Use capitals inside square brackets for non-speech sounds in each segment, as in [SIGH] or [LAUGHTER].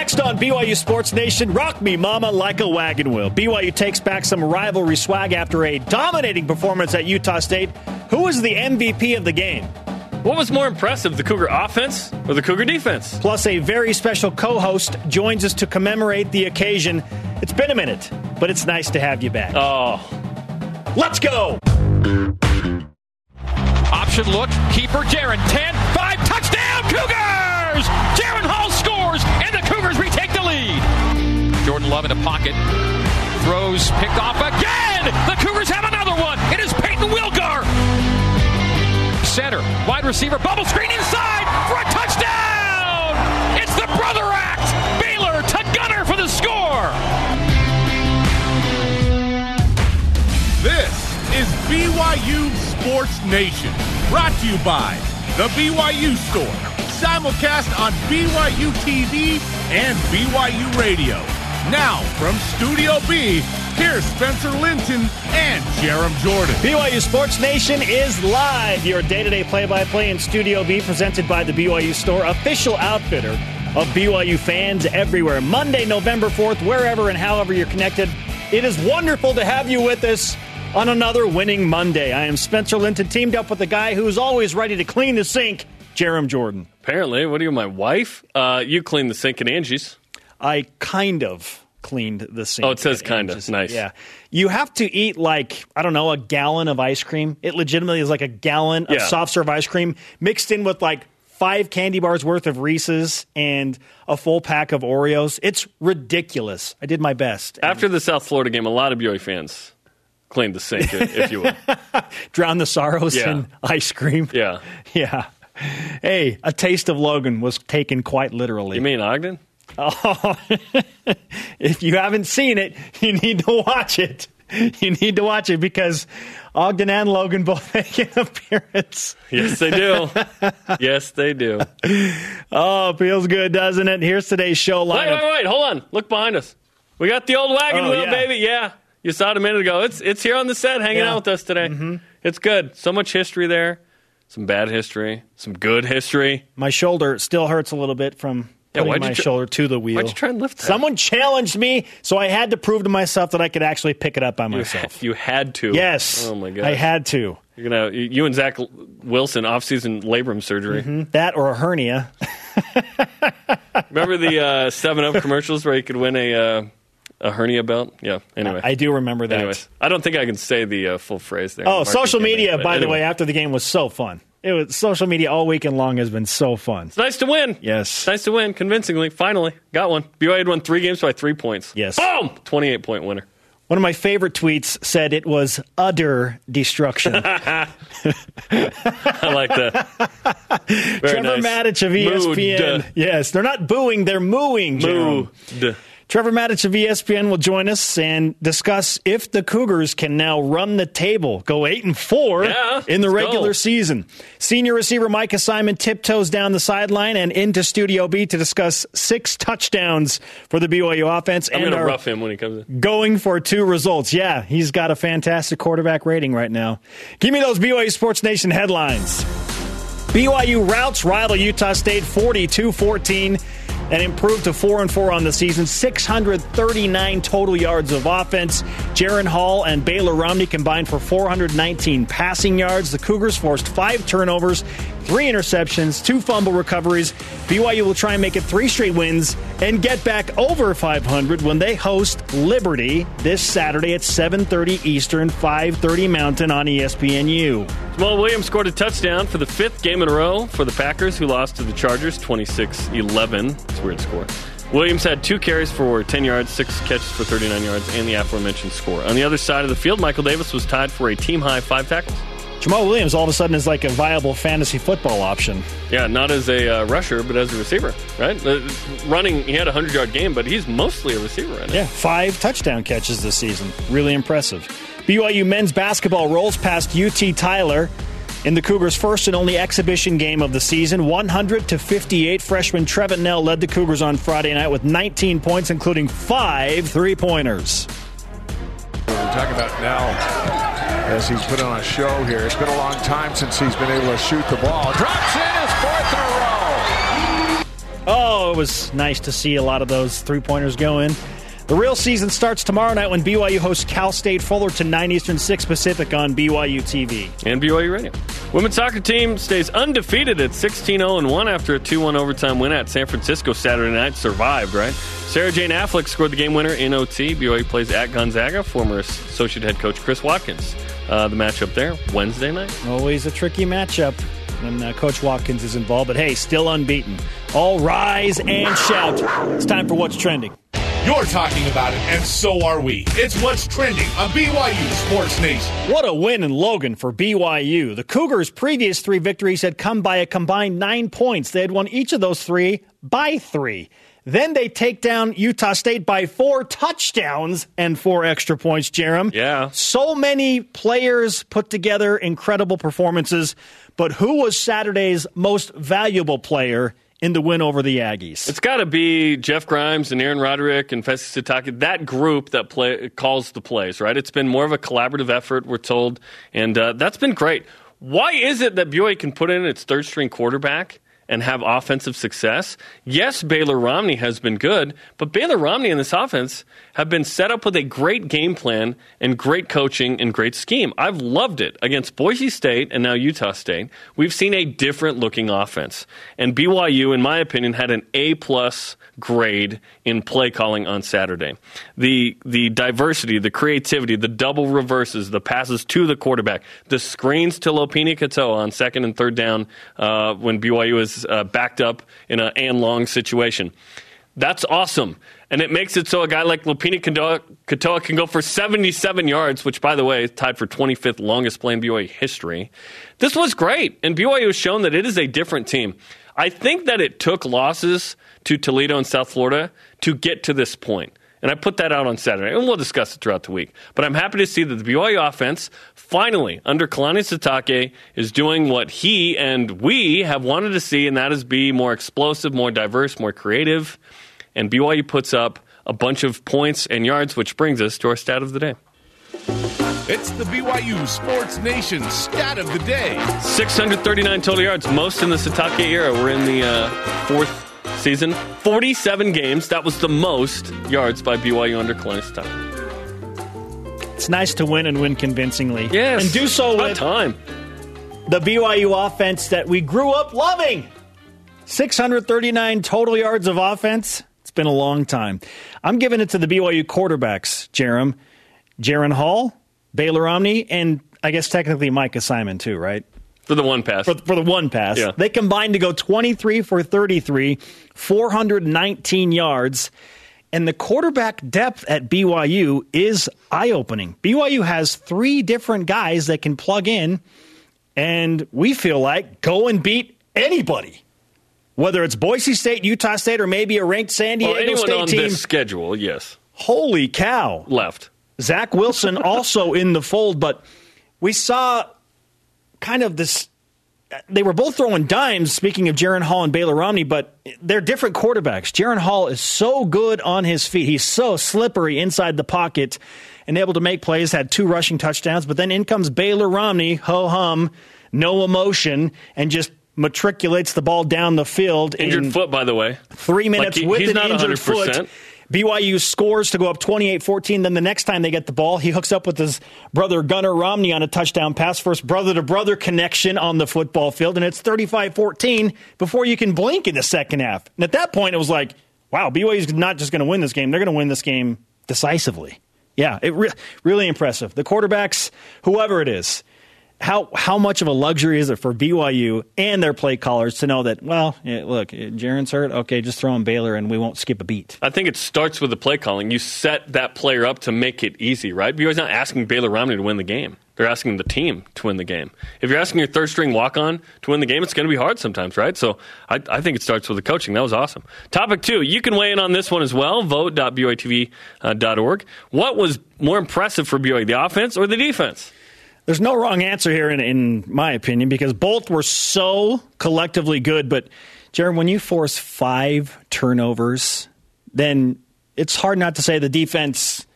Next on BYU Sports Nation, Rock Me Mama Like a Wagon Wheel. BYU takes back some rivalry swag after a dominating performance at Utah State. Who was the MVP of the game? What was more impressive, the Cougar offense or the Cougar defense? Plus, a very special co host joins us to commemorate the occasion. It's been a minute, but it's nice to have you back. Oh. Let's go! Option look, keeper Jaren, 10, 5, touchdown, Cougars! Jaren Hall scores, Cougars retake the lead. Jordan Love in a pocket, throws, picked off again! The Cougars have another one! It is Peyton Wilgar! Center, wide receiver, bubble screen inside for a touchdown! It's the Brother Act! Baylor to Gunnar for the score! This is BYU Sports Nation, brought to you by The BYU Store, simulcast on BYU TV and BYU Radio. Now, from Studio B, here's Spencer Linton and Jarom Jordan. BYU Sports Nation is live. Your day to day play by play in Studio B, presented by the BYU Store, official outfitter of BYU fans everywhere. Monday, November 4th, wherever and however you're connected. It is wonderful to have you with us on another winning Monday. I am Spencer Linton, teamed up with a guy who's always ready to clean the sink, Jarom Jordan. Apparently, what are you, my wife? Uh, you clean the sink at Angie's. I kind of cleaned the sink. Oh, it says at kinda. Nice. Yeah. You have to eat like, I don't know, a gallon of ice cream. It legitimately is like a gallon of soft serve ice cream mixed in with like five candy bars worth of Reese's and a full pack of Oreos. It's ridiculous. I did my best. After the South Florida game, a lot of BYU fans cleaned the sink, if you will. [LAUGHS] Drown the sorrows Yeah. in ice cream. Yeah. [LAUGHS] Yeah. Hey, a taste of Logan was taken quite literally. You mean Ogden? [LAUGHS] Oh, if you haven't seen it, you need to watch it. You need to watch it because Ogden and Logan both [LAUGHS] make an appearance. Yes, they do. [LAUGHS] yes, they do. Oh, feels good, doesn't it? Here's today's show Wait, lineup. wait, wait. Hold on. Look behind us. We got the old wagon Oh, wheel, yeah. baby. Yeah. You saw it a minute ago. It's it's here on the set hanging Yeah. Mm-hmm. out with us today. It's good. So much history there. Some bad history. Some good history. My shoulder still hurts a little bit from Yeah, putting my you tr- shoulder to the wheel. Why'd you try and lift that? Someone challenged me, so I had to prove to myself that I could actually pick it up by you, myself. you had to. yes. Oh my god. I had to. You're gonna you and Zach Wilson off-season labrum surgery. That or a hernia. [LAUGHS] Remember the uh, Seven Up commercials where you could win a uh, a hernia belt? Yeah. Anyway. I do remember that. Anyways, I don't think I can say the uh, full phrase there. Oh, social media, by the way, after the game was so fun. It was social media all weekend long has been so fun. It's nice to win. Yes. It's nice to win convincingly. Finally, got one. BYU had won three games by three points. Yes. Boom! 28 point winner. One of my favorite tweets said it was utter destruction. [LAUGHS] I like that. [LAUGHS] Very Trevor nice. Matich of ESPN. Mood. Yes, they're not booing, they're mooing. Mood. Trevor Matich of ESPN will join us and discuss if the Cougars can now run the table, go eight and four Yeah, in the regular go. season. Senior receiver Micah Simon tiptoes down the sideline and into Studio B to discuss six touchdowns for the BYU offense. I'm going to rough him when he comes in. going for two results. Yeah, he's got a fantastic quarterback rating right now. Give me those BYU Sports Nation headlines. BYU routes rival Utah State 42 14 and improved to 4 and 4 on the season. 639 total yards of offense. Jaren Hall and Baylor Romney combined for 419 passing yards. The Cougars forced five turnovers, three interceptions, two fumble recoveries. BYU will try and make it three straight wins and get back over 500 when they host Liberty this Saturday at 7:30 Eastern, 5:30 Mountain on ESPNU. Jamaal Williams scored a touchdown for the fifth game in a row for the Packers, who lost to the Chargers 26 11. It's a weird score. Williams had two carries for 10 yards, six catches for 39 yards, and the aforementioned score. On the other side of the field, Michael Davis was tied for a team high five tackles. Jamaal Williams all of a sudden is like a viable fantasy football option. Yeah, not as a uh, rusher, but as a receiver, right? Uh, running, he had a 100 yard game, but he's mostly a receiver right now. Yeah, five touchdown catches this season. Really impressive. BYU men's basketball rolls past UT Tyler in the Cougars' first and only exhibition game of the season. 100 to 58. Freshman Trevin Knell led the Cougars on Friday night with 19 points, including five three pointers. We're talking about now as he's put on a show here. It's been a long time since he's been able to shoot the ball. Drops in his fourth in a row. Oh, it was nice to see a lot of those three pointers go in. The real season starts tomorrow night when BYU hosts Cal State Fullerton 9 Eastern 6 Pacific on BYU TV. And BYU Radio. Women's soccer team stays undefeated at 16-0 1 after a 2-1 overtime win at San Francisco Saturday night. Survived, right? Sarah Jane Affleck scored the game winner in OT. BYU plays at Gonzaga. Former associate head coach Chris Watkins. Uh, the matchup there Wednesday night. Always a tricky matchup when uh, Coach Watkins is involved, but hey, still unbeaten. All rise and shout. It's time for What's Trending. You're talking about it, and so are we. It's what's trending on BYU Sports Nation. What a win in Logan for BYU. The Cougars' previous three victories had come by a combined nine points. They had won each of those three by three. Then they take down Utah State by four touchdowns and four extra points, Jarom. Yeah. So many players put together incredible performances, but who was Saturday's most valuable player in the win over the Aggies? It's got to be Jeff Grimes and Aaron Roderick and Fesi Sitake, that group that play, calls the plays, right? It's been more of a collaborative effort, we're told, and uh, that's been great. Why is it that BYU can put in its third string quarterback and have offensive success. Yes, Baylor Romney has been good, but Baylor Romney and this offense have been set up with a great game plan and great coaching and great scheme. I've loved it against Boise State and now Utah State. We've seen a different looking offense, and BYU, in my opinion, had an A plus grade in play calling on Saturday. The the diversity, the creativity, the double reverses, the passes to the quarterback, the screens to Lopini Katoa on second and third down uh, when BYU is uh, backed up in an and long situation. That's awesome. And it makes it so a guy like Lopini Katoa can go for 77 yards, which, by the way, is tied for 25th longest play in BYU history. This was great. And BYU has shown that it is a different team. I think that it took losses to Toledo and South Florida to get to this point. And I put that out on Saturday, and we'll discuss it throughout the week. But I'm happy to see that the BYU offense, finally, under Kalani Sitake, is doing what he and we have wanted to see, and that is be more explosive, more diverse, more creative. And BYU puts up a bunch of points and yards, which brings us to our stat of the day. It's the BYU Sports Nation stat of the day 639 total yards, most in the Sitake era. We're in the uh, fourth season. 47 games. That was the most yards by BYU under Kalani Sitake. It's nice to win and win convincingly. Yes. And do so with time. the BYU offense that we grew up loving. 639 total yards of offense. It's been a long time. I'm giving it to the BYU quarterbacks, Jarom. Jaren Hall, Baylor Romney, and I guess technically Micah Simon, too, right? For the one pass. For, for the one pass. Yeah. They combined to go 23 for 33, 419 yards. And the quarterback depth at BYU is eye opening. BYU has three different guys that can plug in, and we feel like go and beat anybody. Whether it's Boise State, Utah State, or maybe a ranked San Diego Well, anyone State on team. this schedule, yes. Holy cow. Left. Zach Wilson also in the fold, but we saw kind of this. They were both throwing dimes, speaking of Jaren Hall and Baylor Romney, but they're different quarterbacks. Jaren Hall is so good on his feet. He's so slippery inside the pocket and able to make plays, had two rushing touchdowns, but then in comes Baylor Romney, ho hum, no emotion, and just matriculates the ball down the field. Injured in foot, by the way. three minutes Like, he- with an not injured 100%. foot. BYU scores to go up 28 14. Then the next time they get the ball, he hooks up with his brother Gunnar Romney on a touchdown pass. First brother to brother connection on the football field, and it's 35 14 before you can blink in the second half. And at that point, it was like, wow, BYU's not just going to win this game, they're going to win this game decisively. Yeah, it re- really impressive. The quarterbacks, whoever it is, how how much of a luxury is it for BYU and their play callers to know that? Well, yeah, look, eh, Jaren's hurt. Okay, just throw in Baylor, and we won't skip a beat. I think it starts with the play calling. You set that player up to make it easy, right? BYU's not asking Baylor Romney to win the game. They're asking the team to win the game. If you're asking your third string walk on to win the game, it's going to be hard sometimes, right? So I, I think it starts with the coaching. That was awesome. Topic two, you can weigh in on this one as well. Vote.BYTV.org. Uh, what was more impressive for BYU, the offense or the defense? There's no wrong answer here, in, in my opinion, because both were so collectively good. But, Jarom, when you force five turnovers, then it's hard not to say the defense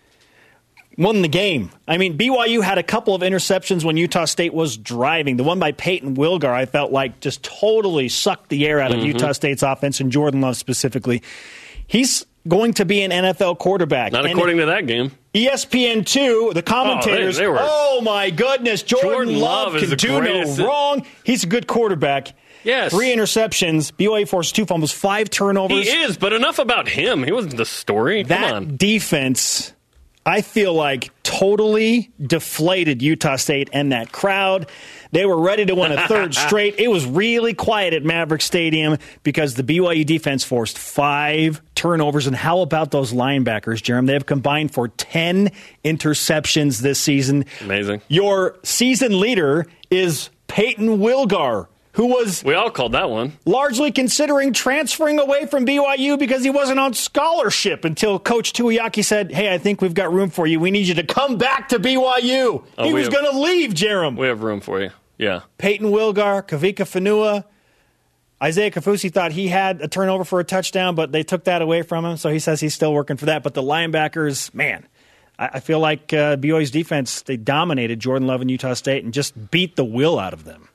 won the game. I mean, BYU had a couple of interceptions when Utah State was driving. The one by Peyton Wilgar, I felt like just totally sucked the air out of mm-hmm. Utah State's offense and Jordan Love specifically. He's going to be an NFL quarterback. Not according to that game. ESPN2, the commentators, oh, they, they were, oh my goodness, Jordan, Jordan Love, Love can do no wrong. He's a good quarterback. Yes. Three interceptions. BYU forced two fumbles, five turnovers. He is, but enough about him. He wasn't the story. Come that defense I feel like totally deflated Utah State and that crowd. They were ready to win a third [LAUGHS] straight. It was really quiet at Maverik Stadium because the BYU defense forced five turnovers. And how about those linebackers, Jeremy? They have combined for 10 interceptions this season. Amazing. Your season leader is Peyton Wilgar who was we all called that one largely considering transferring away from BYU because he wasn't on scholarship until Coach Tuiaki said, "Hey, I think we've got room for you. We need you to come back to BYU." Oh, he was going to leave, Jarom. We have room for you. Yeah. Peyton Wilgar, Kavika Fonua, Isaiah Kafusi thought he had a turnover for a touchdown, but they took that away from him. So he says he's still working for that. But the linebackers, man, I, feel like uh, BYU's defense they dominated Jordan Love and Utah State and just beat the will out of them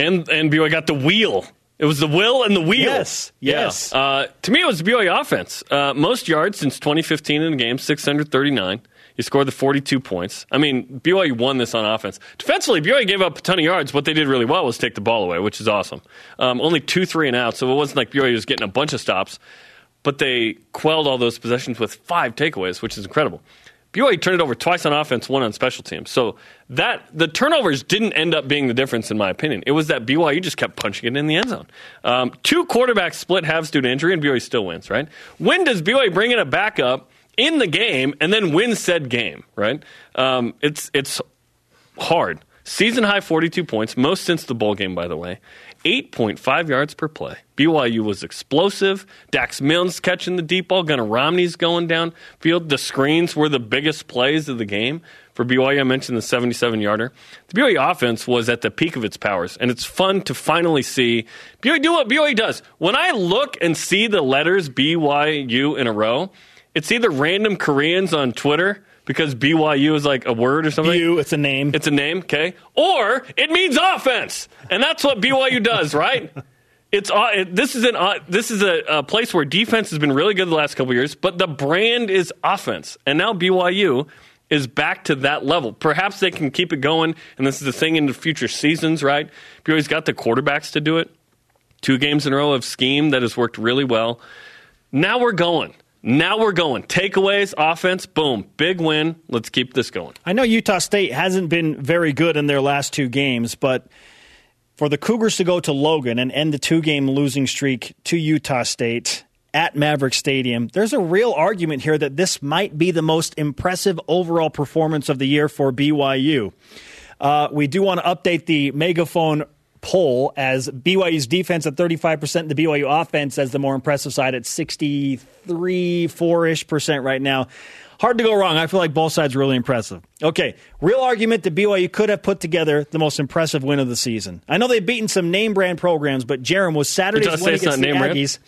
and and BYU got the wheel. It was the will and the wheel. Yes, yes. Yeah. Uh, to me, it was the BYU offense. Uh, most yards since 2015 in the game, 639. He scored the 42 points. I mean, BYU won this on offense. Defensively, BYU gave up a ton of yards. What they did really well was take the ball away, which is awesome. Um, only two, three, and out, so it wasn't like BYU was getting a bunch of stops. But they quelled all those possessions with five takeaways, which is incredible. BYU turned it over twice on offense, one on special teams. So that the turnovers didn't end up being the difference, in my opinion. It was that BYU just kept punching it in the end zone. Um, two quarterbacks split halves due to injury, and BYU still wins. Right? When does BYU bring in a backup in the game and then win said game? Right? Um, it's it's hard. Season high 42 points, most since the bowl game, by the way. 8.5 yards per play. BYU was explosive. Dax Milne's catching the deep ball. Gunnar Romney's going downfield. The screens were the biggest plays of the game for BYU. I mentioned the 77 yarder. The BYU offense was at the peak of its powers, and it's fun to finally see BYU do what BYU does. When I look and see the letters BYU in a row, it's either random Koreans on Twitter because BYU is like a word or something? BYU, it's a name. It's a name, okay? Or it means offense, and that's what BYU does, right? [LAUGHS] It's uh, it, this is an uh, this is a, a, place where defense has been really good the last couple years, but the brand is offense, and now BYU is back to that level. Perhaps they can keep it going, and this is the thing in the future seasons, right? BYU's got the quarterbacks to do it. Two games in a row of scheme that has worked really well. Now we're going. Now we're going. Takeaways, offense, boom. Big win. Let's keep this going. I know Utah State hasn't been very good in their last two games, but for the Cougars to go to Logan and end the two game losing streak to Utah State at Maverik Stadium, there's a real argument here that this might be the most impressive overall performance of the year for BYU. Uh, we do want to update the megaphone poll as BYU's defense at 35%, the BYU offense as the more impressive side at 63, 4 ish percent right now. Hard to go wrong. I feel like both sides really impressive. Okay, real argument that BYU could have put together the most impressive win of the season. I know they've beaten some name brand programs, but Jarom was Saturday's win against the Aggies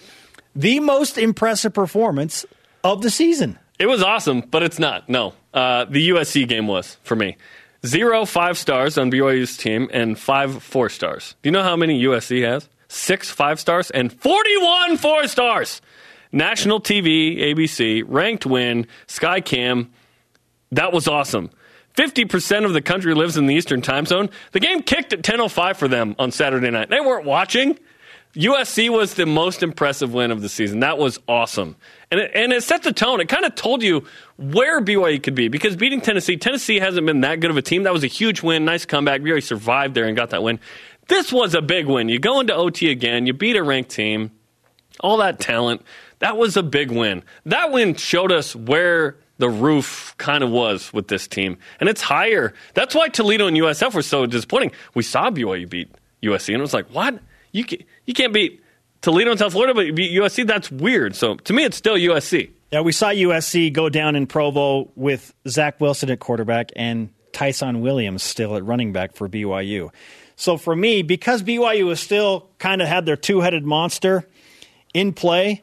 the most impressive performance of the season. It was awesome, but it's not. No, uh, the USC game was for me. Zero five stars on BYU's team and five four stars. Do you know how many USC has? Six five stars and 41 four stars. National TV, ABC, ranked win, Skycam. That was awesome. 50% of the country lives in the Eastern time zone. The game kicked at 10.05 for them on Saturday night. They weren't watching. USC was the most impressive win of the season. That was awesome. And it, and it set the tone. It kind of told you where BYU could be because beating Tennessee, Tennessee hasn't been that good of a team. That was a huge win. Nice comeback. BYU survived there and got that win. This was a big win. You go into OT again, you beat a ranked team, all that talent. That was a big win. That win showed us where the roof kind of was with this team. And it's higher. That's why Toledo and USF were so disappointing. We saw BYU beat USC and it was like, what? You can't, you can't beat Toledo and South Florida, but USC. That's weird. So to me, it's still USC. Yeah, we saw USC go down in Provo with Zach Wilson at quarterback and Ty'Son Williams still at running back for BYU. So for me, because BYU was still kind of had their two headed monster in play,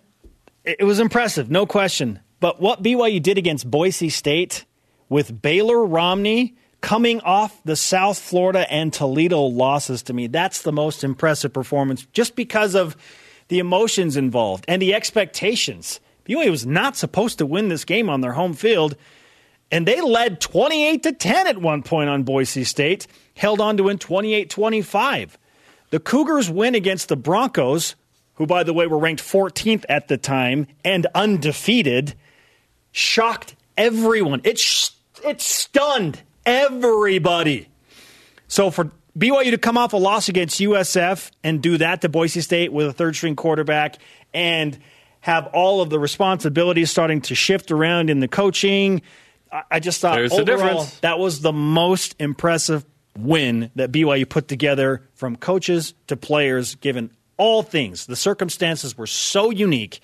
it was impressive, no question. But what BYU did against Boise State with Baylor Romney coming off the South Florida and Toledo losses to me. That's the most impressive performance just because of the emotions involved and the expectations. BYU was not supposed to win this game on their home field, and they led 28 to 10 at one point on Boise State, held on to win 28 25. The Cougars win against the Broncos, who, by the way, were ranked 14th at the time and undefeated, shocked everyone. It, sh- it stunned everybody. So for BYU to come off a loss against USF and do that to Boise State with a third string quarterback and have all of the responsibilities starting to shift around in the coaching, I just thought There's overall that was the most impressive win that BYU put together from coaches to players, given all things. The circumstances were so unique.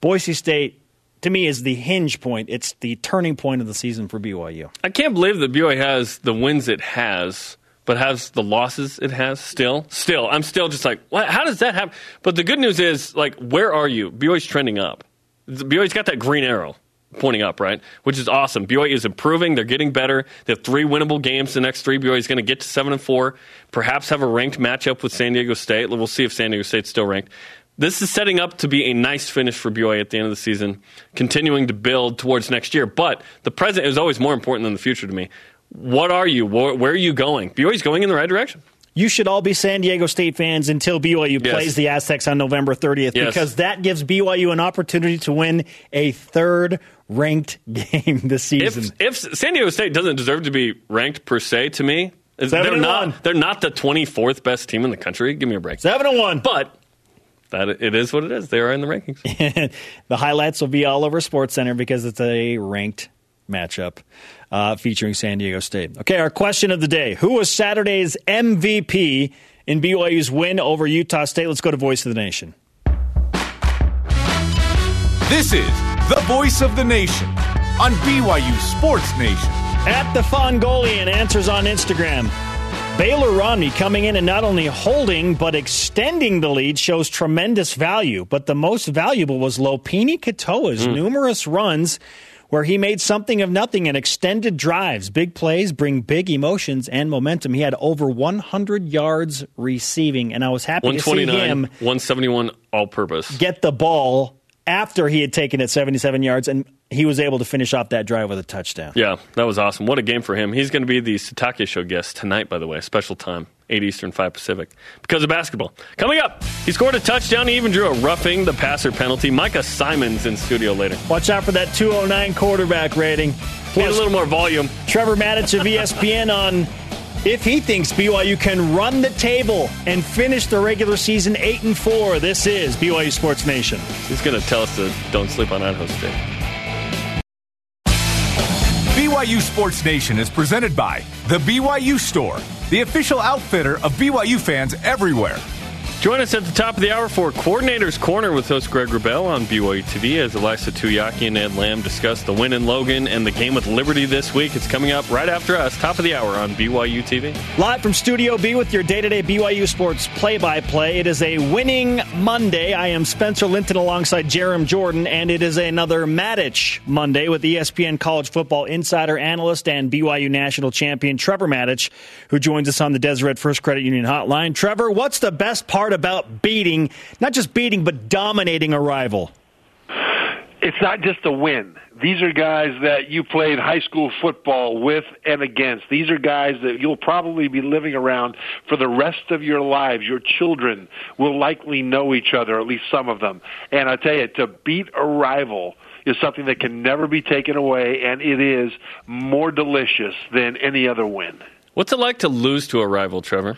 Boise State to me is the hinge point. It's the turning point of the season for BYU. I can't believe that BYU has the wins it has, but has the losses it has still. Still, I'm still just like, what? how does that happen? But the good news is, like, where are you? BYU's trending up. BYU's got that green arrow pointing up, right? Which is awesome. BYU is improving. They're getting better. They have three winnable games. The next three, BYU is going to get to seven and four. Perhaps have a ranked matchup with San Diego State. We'll see if San Diego State's still ranked. This is setting up to be a nice finish for BYU at the end of the season, continuing to build towards next year. But the present is always more important than the future to me. What are you? Where, where are you going? BYU's going in the right direction. You should all be San Diego State fans until BYU Yes. plays the Aztecs on November 30th Yes. because that gives BYU an opportunity to win a third ranked [LAUGHS] game this season. If, if San Diego State doesn't deserve to be ranked per se, to me, they're not. one. They're not the 24th best team in the country. Give me a break. Seven and one. But that it is what it is. They are in the rankings. [LAUGHS] the highlights will be all over Sports Center because it's a ranked matchup uh, featuring San Diego State. Okay, our question of the day: Who was Saturday's MVP in BYU's win over Utah State? Let's go to Voice of the Nation. This is the voice of the nation on BYU Sports Nation. At the Fongolian answers on Instagram. Baylor Romney coming in and not only holding but extending the lead shows tremendous value. But the most valuable was Lopini Katoa's numerous runs where he made something of nothing in extended drives. Big plays bring big emotions and momentum. He had over 100 yards receiving, and I was happy to see him 171 all purpose. get the ball after he had taken it 77 yards, and he was able to finish off that drive with a touchdown. Yeah, that was awesome. What a game for him. He's going to be the Sitake Show guest tonight, by the way. Special time, 8 Eastern, 5 Pacific, because of basketball. Coming up, he scored a touchdown. He even drew a roughing the passer penalty. Micah Simon's in studio later. Watch out for that 209 quarterback rating. Need a little more volume. Trevor Matich of [LAUGHS] ESPN on if he thinks BYU can run the table and finish the regular season 8 and 4. This is BYU Sports Nation. He's going to tell us to don't sleep on Idaho State. BYU Sports Nation is presented by The BYU Store, the official outfitter of BYU fans everywhere. Join us at the top of the hour for Coordinator's Corner with host Greg Wrubell on BYU TV as Ilaisa Tuiaki and Ed Lamb discuss the win in Logan and the game with Liberty this week. It's coming up right after us, top of the hour on BYU TV. Live from Studio B with your day to day BYU Sports play by play. It is a winning Monday. I am Spencer Linton alongside Jarom Jordan, and it is another Matich Monday with ESPN College Football Insider Analyst and BYU National Champion Trevor Matich, who joins us on the Deseret First Credit Union Hotline. Trevor, what's the best part about beating, not just beating, but dominating a rival? it's not just a win. These are guys that you played high school football with and against. These are guys that you'll probably be living around for the rest of your lives. Your children will likely know each other, at least some of them. And I tell you, to beat a rival is something that can never be taken away, and it is more delicious than any other win. What's it like to lose to a rival, Trevor?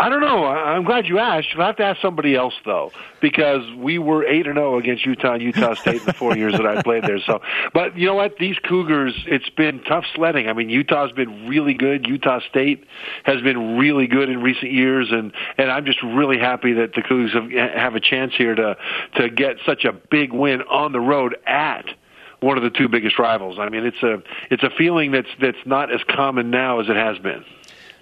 I don't know. I'm glad you asked. You'll have to ask somebody else though, because we were eight and zero against Utah and Utah State in the four years that I played there. So, but you know what? These Cougars, it's been tough sledding. I mean, Utah's been really good. Utah State has been really good in recent years, and and I'm just really happy that the Cougars have, have a chance here to to get such a big win on the road at one of the two biggest rivals. I mean, it's a it's a feeling that's that's not as common now as it has been.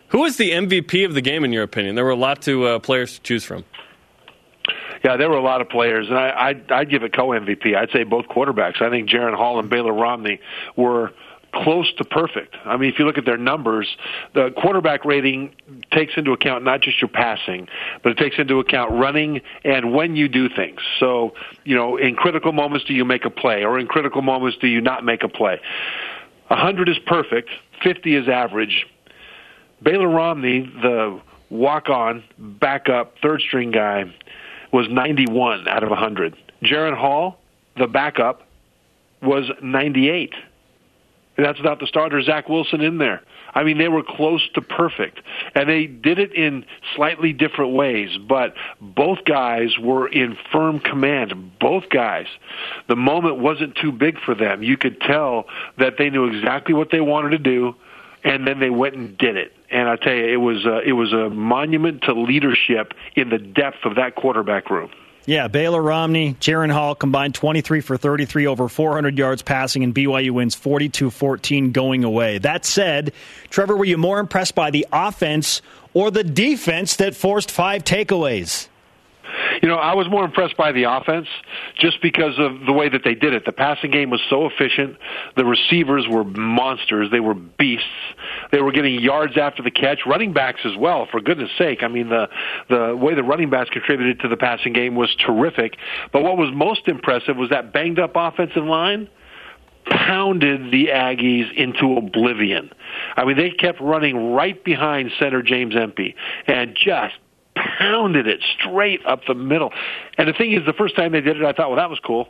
Who was the MVP of the game, in your opinion? There were a lot to uh, players to choose from. Yeah, there were a lot of players, and I, I'd, I'd give it co MVP. I'd say both quarterbacks. I think Jaren Hall and Baylor Romney were close to perfect. I mean, if you look at their numbers, the quarterback rating takes into account not just your passing, but it takes into account running and when you do things. So, you know, in critical moments, do you make a play, or in critical moments, do you not make a play? 100 is perfect, 50 is average. Baylor Romney, the walk on, backup, third string guy, was 91 out of 100. Jaren Hall, the backup, was 98. And that's without the starter, Zach Wilson, in there. I mean, they were close to perfect. And they did it in slightly different ways, but both guys were in firm command. Both guys. The moment wasn't too big for them. You could tell that they knew exactly what they wanted to do, and then they went and did it. And I tell you, it was a, it was a monument to leadership in the depth of that quarterback room. Yeah, Baylor Romney, Jaren Hall combined 23 for 33 over 400 yards passing, and BYU wins 42 14 going away. That said, Trevor, were you more impressed by the offense or the defense that forced five takeaways? You know, I was more impressed by the offense just because of the way that they did it. The passing game was so efficient. The receivers were monsters. They were beasts. They were getting yards after the catch. Running backs as well, for goodness sake. I mean, the the way the running backs contributed to the passing game was terrific. But what was most impressive was that banged up offensive line pounded the Aggies into oblivion. I mean, they kept running right behind center James Empey and just pounded it straight up the middle. And the thing is, the first time they did it, I thought, well, that was cool.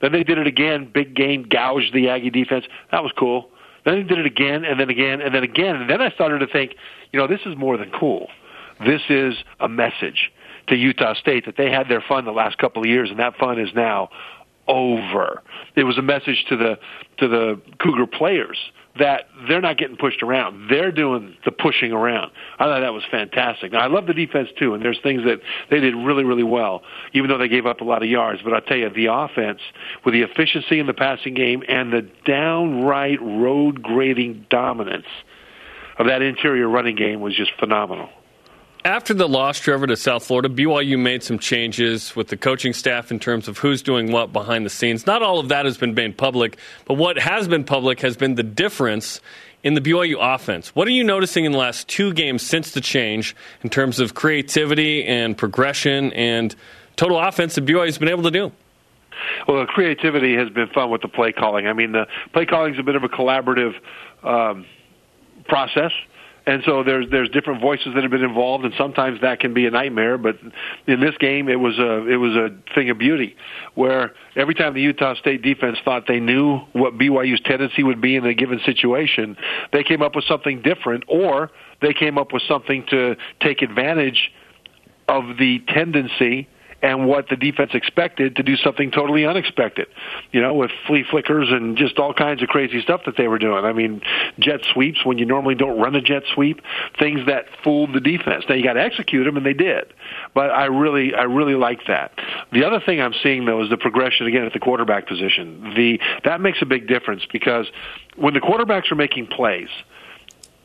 Then they did it again, big game, gouged the Aggie defense. That was cool. Then he did it again, and then again, and then again. And then I started to think, you know, this is more than cool. This is a message to Utah State that they had their fun the last couple of years, and that fun is now over. It was a message to the to the Cougar players that they're not getting pushed around. They're doing the pushing around. I thought that was fantastic. Now, I love the defense too, and there's things that they did really, really well, even though they gave up a lot of yards. But I tell you, the offense, with the efficiency in the passing game and the downright road grading dominance of that interior running game was just phenomenal. After the loss, Trevor, to South Florida, BYU made some changes with the coaching staff in terms of who's doing what behind the scenes. Not all of that has been made public, but what has been public has been the difference in the BYU offense. What are you noticing in the last two games since the change in terms of creativity and progression and total offense that BYU's been able to do? Well, creativity has been fun with the play calling. I mean, the play calling is a bit of a collaborative um, process and so there's there's different voices that have been involved, and sometimes that can be a nightmare. But in this game, it was a it was a thing of beauty, where every time the Utah State defense thought they knew what BYU's tendency would be in a given situation, they came up with something different, or they came up with something to take advantage of the tendency and what the defense expected to do something totally unexpected. You know, with flea flickers and just all kinds of crazy stuff that they were doing. I mean, jet sweeps when you normally don't run a jet sweep, things that fooled the defense. Now you got to execute them, and they did. But I really, I really like that. The other thing I'm seeing though is the progression again at the quarterback position. The that makes a big difference because when the quarterbacks are making plays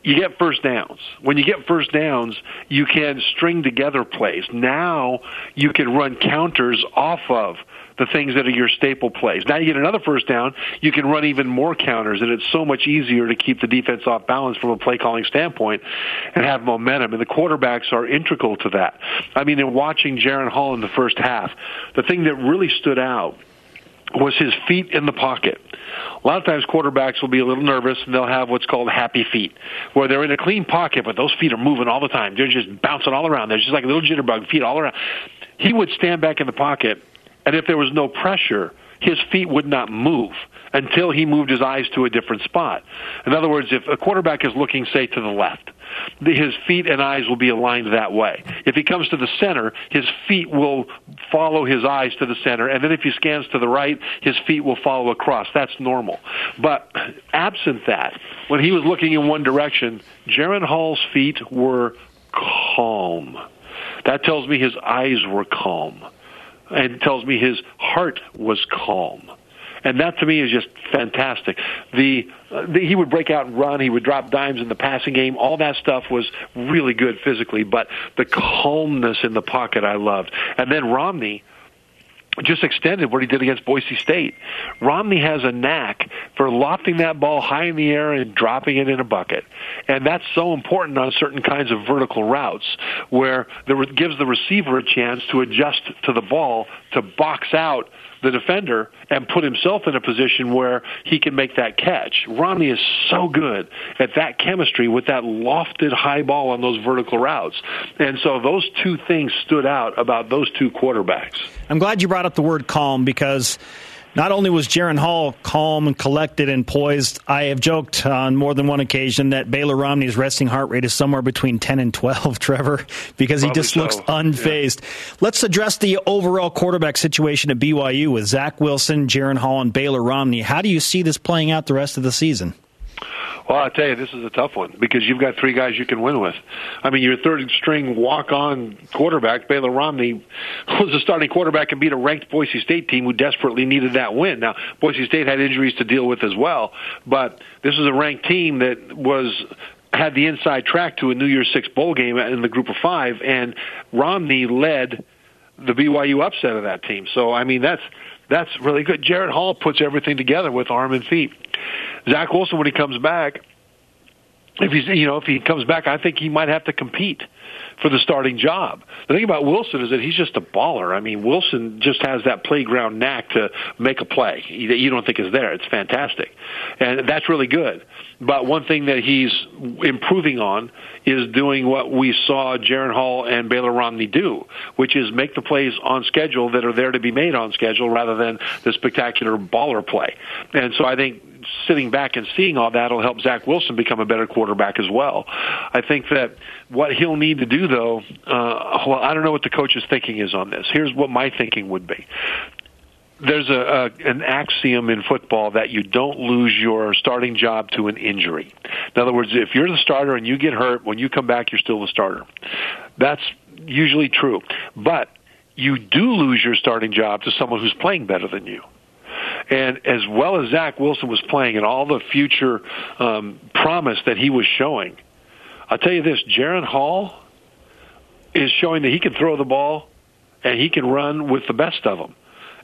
you get first downs. When you get first downs, you can string together plays. Now you can run counters off of the things that are your staple plays. Now you get another first down, you can run even more counters, and it's so much easier to keep the defense off balance from a play calling standpoint and have momentum. And the quarterbacks are integral to that. I mean, in watching Jaren Hall in the first half, the thing that really stood out was his feet in the pocket. A lot of times quarterbacks will be a little nervous and they'll have what's called happy feet, where they're in a clean pocket, but those feet are moving all the time. They're just bouncing all around. They're just like little jitterbug feet all around. He would stand back in the pocket, and if there was no pressure, his feet would not move until he moved his eyes to a different spot. In other words, if a quarterback is looking, say, to the left, his feet and eyes will be aligned that way. If he comes to the center, his feet will follow his eyes to the center, and then if he scans to the right, his feet will follow across. That's normal. But absent that, when he was looking in one direction, Jaren Hall's feet were calm. That tells me his eyes were calm, and tells me his heart was calm and that to me is just fantastic. The, uh, the he would break out and run. He would drop dimes in the passing game. All that stuff was really good physically, but the calmness in the pocket I loved. And then Romney just extended what he did against Boise State. Romney has a knack for lofting that ball high in the air and dropping it in a bucket. And that's so important on certain kinds of vertical routes where it gives the receiver a chance to adjust to the ball to box out the defender and put himself in a position where he can make that catch. Romney is so good at that chemistry with that lofted high ball on those vertical routes. And so those two things stood out about those two quarterbacks. I'm glad you brought up the word calm because not only was Jaren Hall calm and collected and poised, I have joked on more than one occasion that Baylor Romney's resting heart rate is somewhere between 10 and 12, [LAUGHS] Trevor, because Probably he just so. looks unfazed. Yeah. Let's address the overall quarterback situation at BYU with Zach Wilson, Jaren Hall, and Baylor Romney. How do you see this playing out the rest of the season? Well, I tell you, this is a tough one because you've got three guys you can win with. I mean, your third string walk-on quarterback, Baylor Romney, [LAUGHS] was a starting quarterback and beat a ranked Boise State team who desperately needed that win. Now, Boise State had injuries to deal with as well, but this was a ranked team that was had the inside track to a New Year's Six bowl game in the group of five, and Romney led the BYU upset of that team. So, I mean, that's that's really good. Jaren Hall puts everything together with arm and feet. Zach Wilson, when he comes back, if he's you know if he comes back, I think he might have to compete for the starting job. The thing about Wilson is that he's just a baller. I mean, Wilson just has that playground knack to make a play that you don't think is there. It's fantastic, and that's really good. But one thing that he's improving on is doing what we saw Jaren Hall and Baylor Romney do, which is make the plays on schedule that are there to be made on schedule rather than the spectacular baller play. And so I think sitting back and seeing all that will help Zach Wilson become a better quarterback as well. I think that what he'll need to do, though, uh, well, I don't know what the coach's thinking is on this. Here's what my thinking would be there's a, a an axiom in football that you don't lose your starting job to an injury. In other words, if you're the starter and you get hurt, when you come back, you're still the starter. That's usually true, but you do lose your starting job to someone who's playing better than you. And as well as Zach Wilson was playing and all the future um, promise that he was showing, I'll tell you this: Jaren Hall is showing that he can throw the ball and he can run with the best of them.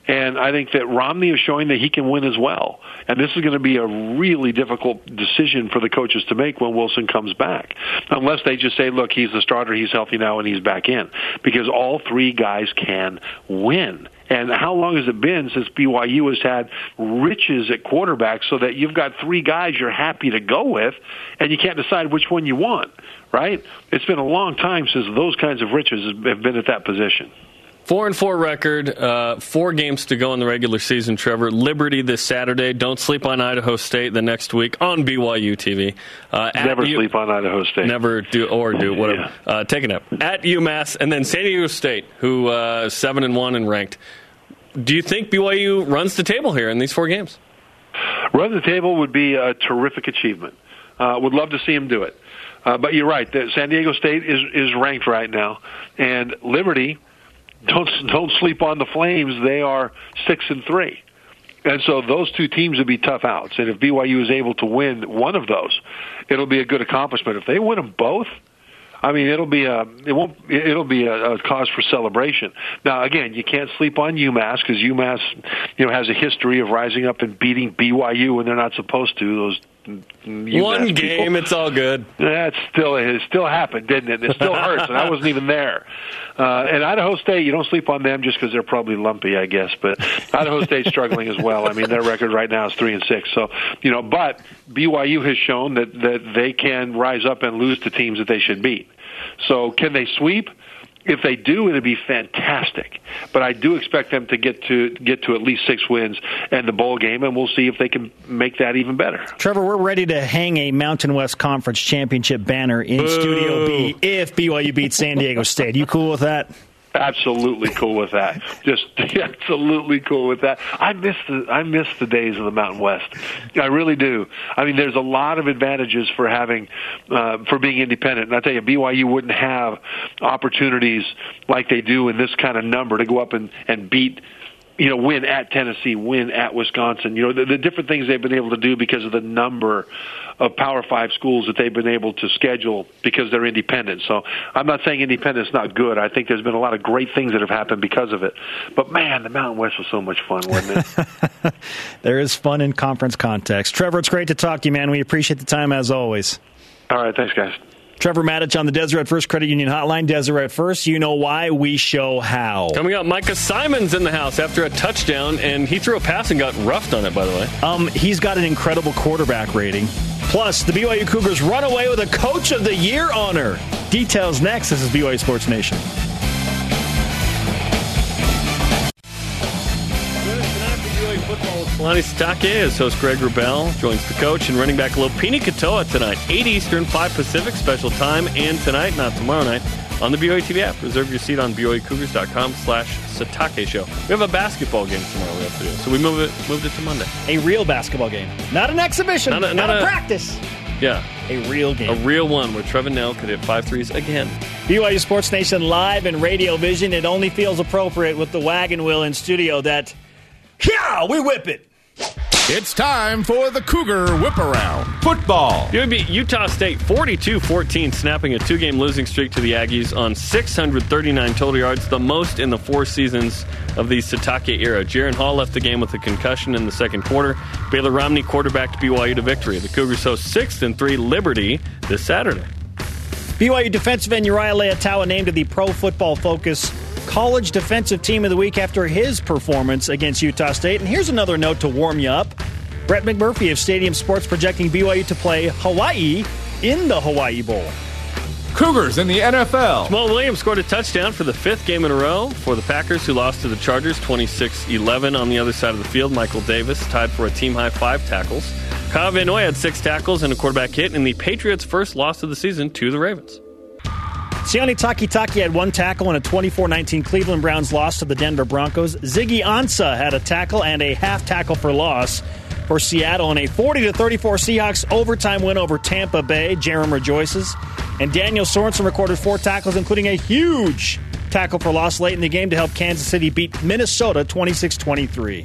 And I think that Romney is showing that he can win as well. And this is going to be a really difficult decision for the coaches to make when Wilson comes back. Unless they just say, look, he's the starter, he's healthy now, and he's back in. Because all three guys can win. And how long has it been since BYU has had riches at quarterback so that you've got three guys you're happy to go with and you can't decide which one you want, right? It's been a long time since those kinds of riches have been at that position. Four and four record, uh, four games to go in the regular season. Trevor Liberty this Saturday. Don't sleep on Idaho State the next week on BYU TV. Uh, never U- sleep on Idaho State. Never do or do whatever. Yeah. Uh, take a nap at UMass and then San Diego State, who uh, seven and one and ranked. Do you think BYU runs the table here in these four games? Run the table would be a terrific achievement. Uh, would love to see him do it. Uh, but you're right. That San Diego State is is ranked right now, and Liberty don't [LAUGHS] don't sleep on the Flames. They are six and three, and so those two teams would be tough outs. And if BYU is able to win one of those, it'll be a good accomplishment. If they win them both, I mean, it'll be a it won't it'll be a, a cause for celebration. Now, again, you can't sleep on UMass because UMass, you know, has a history of rising up and beating BYU when they're not supposed to. Those one game, people. it's all good. That still it still happened, didn't it? It still hurts, and I wasn't even there. Uh, and Idaho State, you don't sleep on them just because they're probably lumpy, I guess. But Idaho State's struggling as well. I mean, their record right now is three and six. So you know, but BYU has shown that that they can rise up and lose to teams that they should beat. So can they sweep? If they do, it'd be fantastic. But I do expect them to get to get to at least six wins and the bowl game, and we'll see if they can make that even better. Trevor, we're ready to hang a Mountain West Conference championship banner in Boo. Studio B if BYU beats San Diego State. You cool with that? Absolutely cool with that. Just [LAUGHS] absolutely cool with that. I miss the I miss the days of the Mountain West. I really do. I mean, there's a lot of advantages for having uh, for being independent. And I tell you, BYU wouldn't have opportunities like they do in this kind of number to go up and and beat you know, win at Tennessee, win at Wisconsin. You know, the, the different things they've been able to do because of the number of Power Five schools that they've been able to schedule because they're independent. So I'm not saying independent's not good. I think there's been a lot of great things that have happened because of it. But man, the Mountain West was so much fun, wasn't it? [LAUGHS] there is fun in conference context. Trevor, it's great to talk to you, man. We appreciate the time as always. All right, thanks, guys. Trevor Matich on the Deseret First Credit Union Hotline. Deseret First, you know why, we show how. Coming up, Micah Simon's in the house after a touchdown, and he threw a pass and got roughed on it, by the way. Um, he's got an incredible quarterback rating. Plus, the BYU Cougars run away with a Coach of the Year honor. Details next. This is BYU Sports Nation. Kalani Sitake as host Greg Wrubell joins the coach and running back Lopini Katoa tonight, 8 Eastern, 5 Pacific, special time, and tonight, not tomorrow night, on the BYU TV app. Reserve your seat on BYUCougars.com slash Sitake Show. We have a basketball game tomorrow we have to do, so we move it, moved it to Monday. A real basketball game. Not an exhibition, not a, not not a, a practice. Yeah. A real game. A real one where Trevin Knell could hit five threes again. BYU Sports Nation live and radio vision. It only feels appropriate with the wagon wheel in studio that, yeah, we whip it. It's time for the Cougar Whip Around. Football. UAB beat Utah State 42 14, snapping a two game losing streak to the Aggies on 639 total yards, the most in the four seasons of the Sitake era. Jaren Hall left the game with a concussion in the second quarter. Baylor Romney quarterbacked BYU to victory. The Cougars host 6th and 3 Liberty this Saturday. BYU defensive end Uriah Leiataua named to the Pro Football Focus College Defensive Team of the Week after his performance against Utah State. And here's another note to warm you up. Brett McMurphy of Stadium Sports projecting BYU to play Hawaii in the Hawaii Bowl. Cougars in the NFL. Jamaal Williams scored a touchdown for the fifth game in a row for the Packers, who lost to the Chargers 26 11. On the other side of the field, Michael Davis tied for a team high five tackles. Kyle Van Noy had six tackles and a quarterback hit in the Patriots' first loss of the season to the Ravens. Sione Takitaki had one tackle in a 24-19 Cleveland Browns loss to the Denver Broncos. Ziggy Ansah had a tackle and a half tackle for loss for Seattle in a 40 34 Seahawks overtime win over Tampa Bay. Jarom rejoices. And Daniel Sorensen recorded four tackles, including a huge tackle for loss late in the game to help Kansas City beat Minnesota 26 23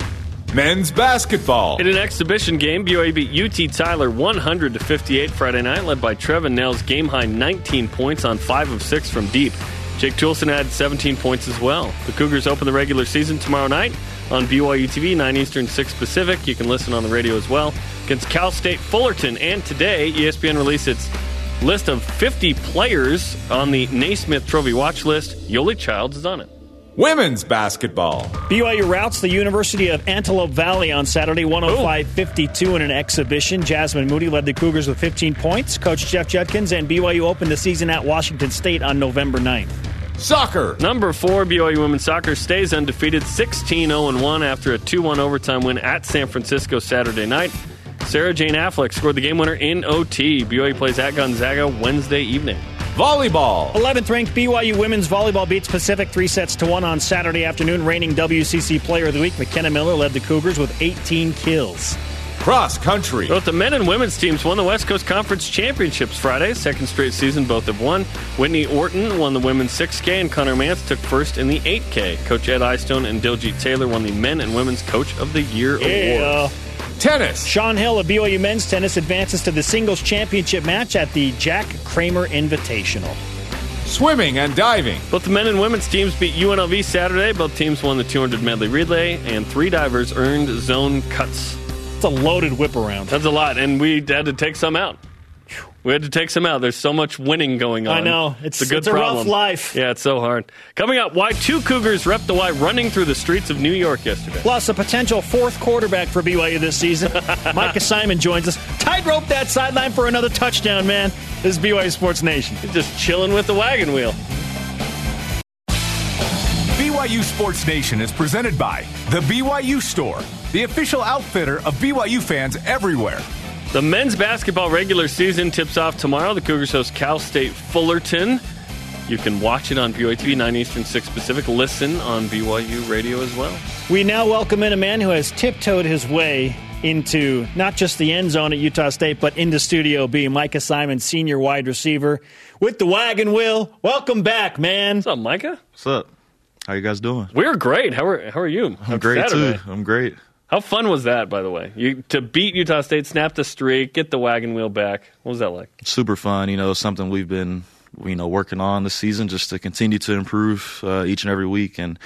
men's basketball. In an exhibition game, BYU beat UT Tyler 100 to 58 Friday night, led by Trevin Knell's game high 19 points on 5 of 6 from deep. Jake Toolson had 17 points as well. The Cougars open the regular season tomorrow night on BYU TV, 9 Eastern, 6 Pacific. You can listen on the radio as well against Cal State Fullerton. And today, ESPN released its list of 50 players on the Naismith Trophy watch list. Yoeli Childs is on it. Women's basketball. BYU routs the University of Antelope Valley on Saturday, 105 52 in an exhibition. Jasmine Moody led the Cougars with 15 points. Coach Jeff Judkins and BYU opened the season at Washington State on November 9th. Soccer. Number four, BYU women's soccer stays undefeated 16 0 1 after a 2 1 overtime win at San Francisco Saturday night. Sarah Jane Affleck scored the game winner in OT. BYU plays at Gonzaga Wednesday evening. Volleyball. 11th ranked BYU women's volleyball beats Pacific three sets to one on Saturday afternoon. Reigning WCC Player of the Week, McKenna Miller led the Cougars with 18 kills. Cross country. Both the men and women's teams won the West Coast Conference Championships Friday. Second straight season, both have won. Whitney Orton won the women's 6K, and Conner Mantz took first in the 8K. Coach Ed Eyestone and Diljeet Taylor won the Men and Women's Coach of the Year yeah. awards. Tennis. Sean Hill of BYU men's tennis advances to the singles championship match at the Jack Kramer Invitational. Swimming and diving. Both the men and women's teams beat UNLV Saturday. Both teams won the 200 medley relay, and three divers earned zone cuts. It's a loaded whip around. That's a lot, and we had to take some out. We had to take some out. There's so much winning going on. I know. It's, it's a good it's problem. a rough life. Yeah, it's so hard. Coming up, why two Cougars rep the Y running through the streets of New York yesterday. Plus, a potential fourth quarterback for BYU this season. [LAUGHS] Micah Simon joins us. Tightrope that sideline for another touchdown, man. This is BYU Sports Nation. He's just chilling with the wagon wheel. BYU Sports Nation is presented by The BYU Store, the official outfitter of BYU fans everywhere. The men's basketball regular season tips off tomorrow. The Cougars host Cal State Fullerton. You can watch it on BYU TV, 9 Eastern, 6 Pacific. Listen on BYU radio as well. We now welcome in a man who has tiptoed his way into not just the end zone at Utah State, but into Studio B. Micah Simon, senior wide receiver with the wagon wheel. Welcome back, man. What's up, Micah? What's up? How you guys doing? We're great. How are how are you? I'm great too. I'm great. How fun was that, by the way? You to beat Utah State, snap the streak, get the wagon wheel back. What was that like? Super fun. You know, something we've been you know working on this season just to continue to improve uh, each and every week and.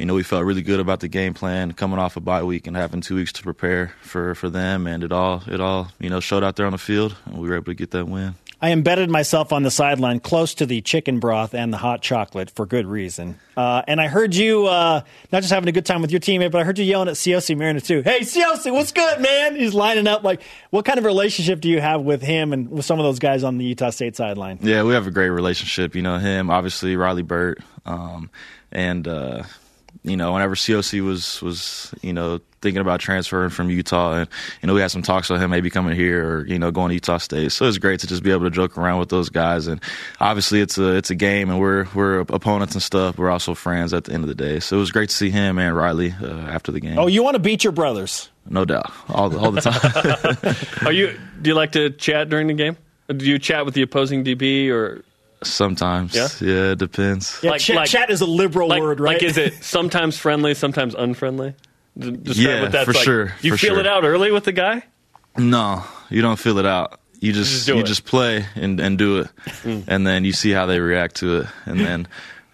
You know, we felt really good about the game plan coming off a bye week and having two weeks to prepare for, for them, and it all it all you know showed out there on the field, and we were able to get that win. I embedded myself on the sideline close to the chicken broth and the hot chocolate for good reason. Uh, and I heard you uh, not just having a good time with your teammate, but I heard you yelling at Siaosi Mariner too. Hey, Siaosi, what's good, man? He's lining up. Like, what kind of relationship do you have with him and with some of those guys on the Utah State sideline? Yeah, we have a great relationship. You know, him, obviously, Riley Burt, um, and uh, you know, whenever COC was was you know thinking about transferring from Utah, and you know we had some talks with him maybe coming here or you know going to Utah State. So it's great to just be able to joke around with those guys. And obviously it's a it's a game, and we're we're opponents and stuff. We're also friends at the end of the day. So it was great to see him and Riley uh, after the game. Oh, you want to beat your brothers? No doubt, all the, all the time. [LAUGHS] Are you? Do you like to chat during the game? Do you chat with the opposing DB or Sometimes, yeah, yeah it depends. Yeah, like, ch- like, chat is a liberal like, word, right? Like, is it sometimes friendly, sometimes unfriendly? Describe yeah, for like. sure. You for feel sure. it out early with the guy? No, you don't feel it out. You just, just you just play and and do it, mm. and then you see how they react to it, and then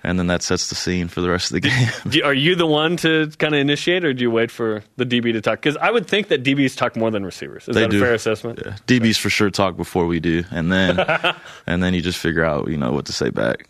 and then that sets the scene for the rest of the game. [LAUGHS] Do, are you the one to kind of initiate, or do you wait for the DB to talk? Because I would think that DBs talk more than receivers. Is they that do. a fair assessment? Yeah. DBs for sure talk before we do, and then [LAUGHS] and then you just figure out you know what to say back.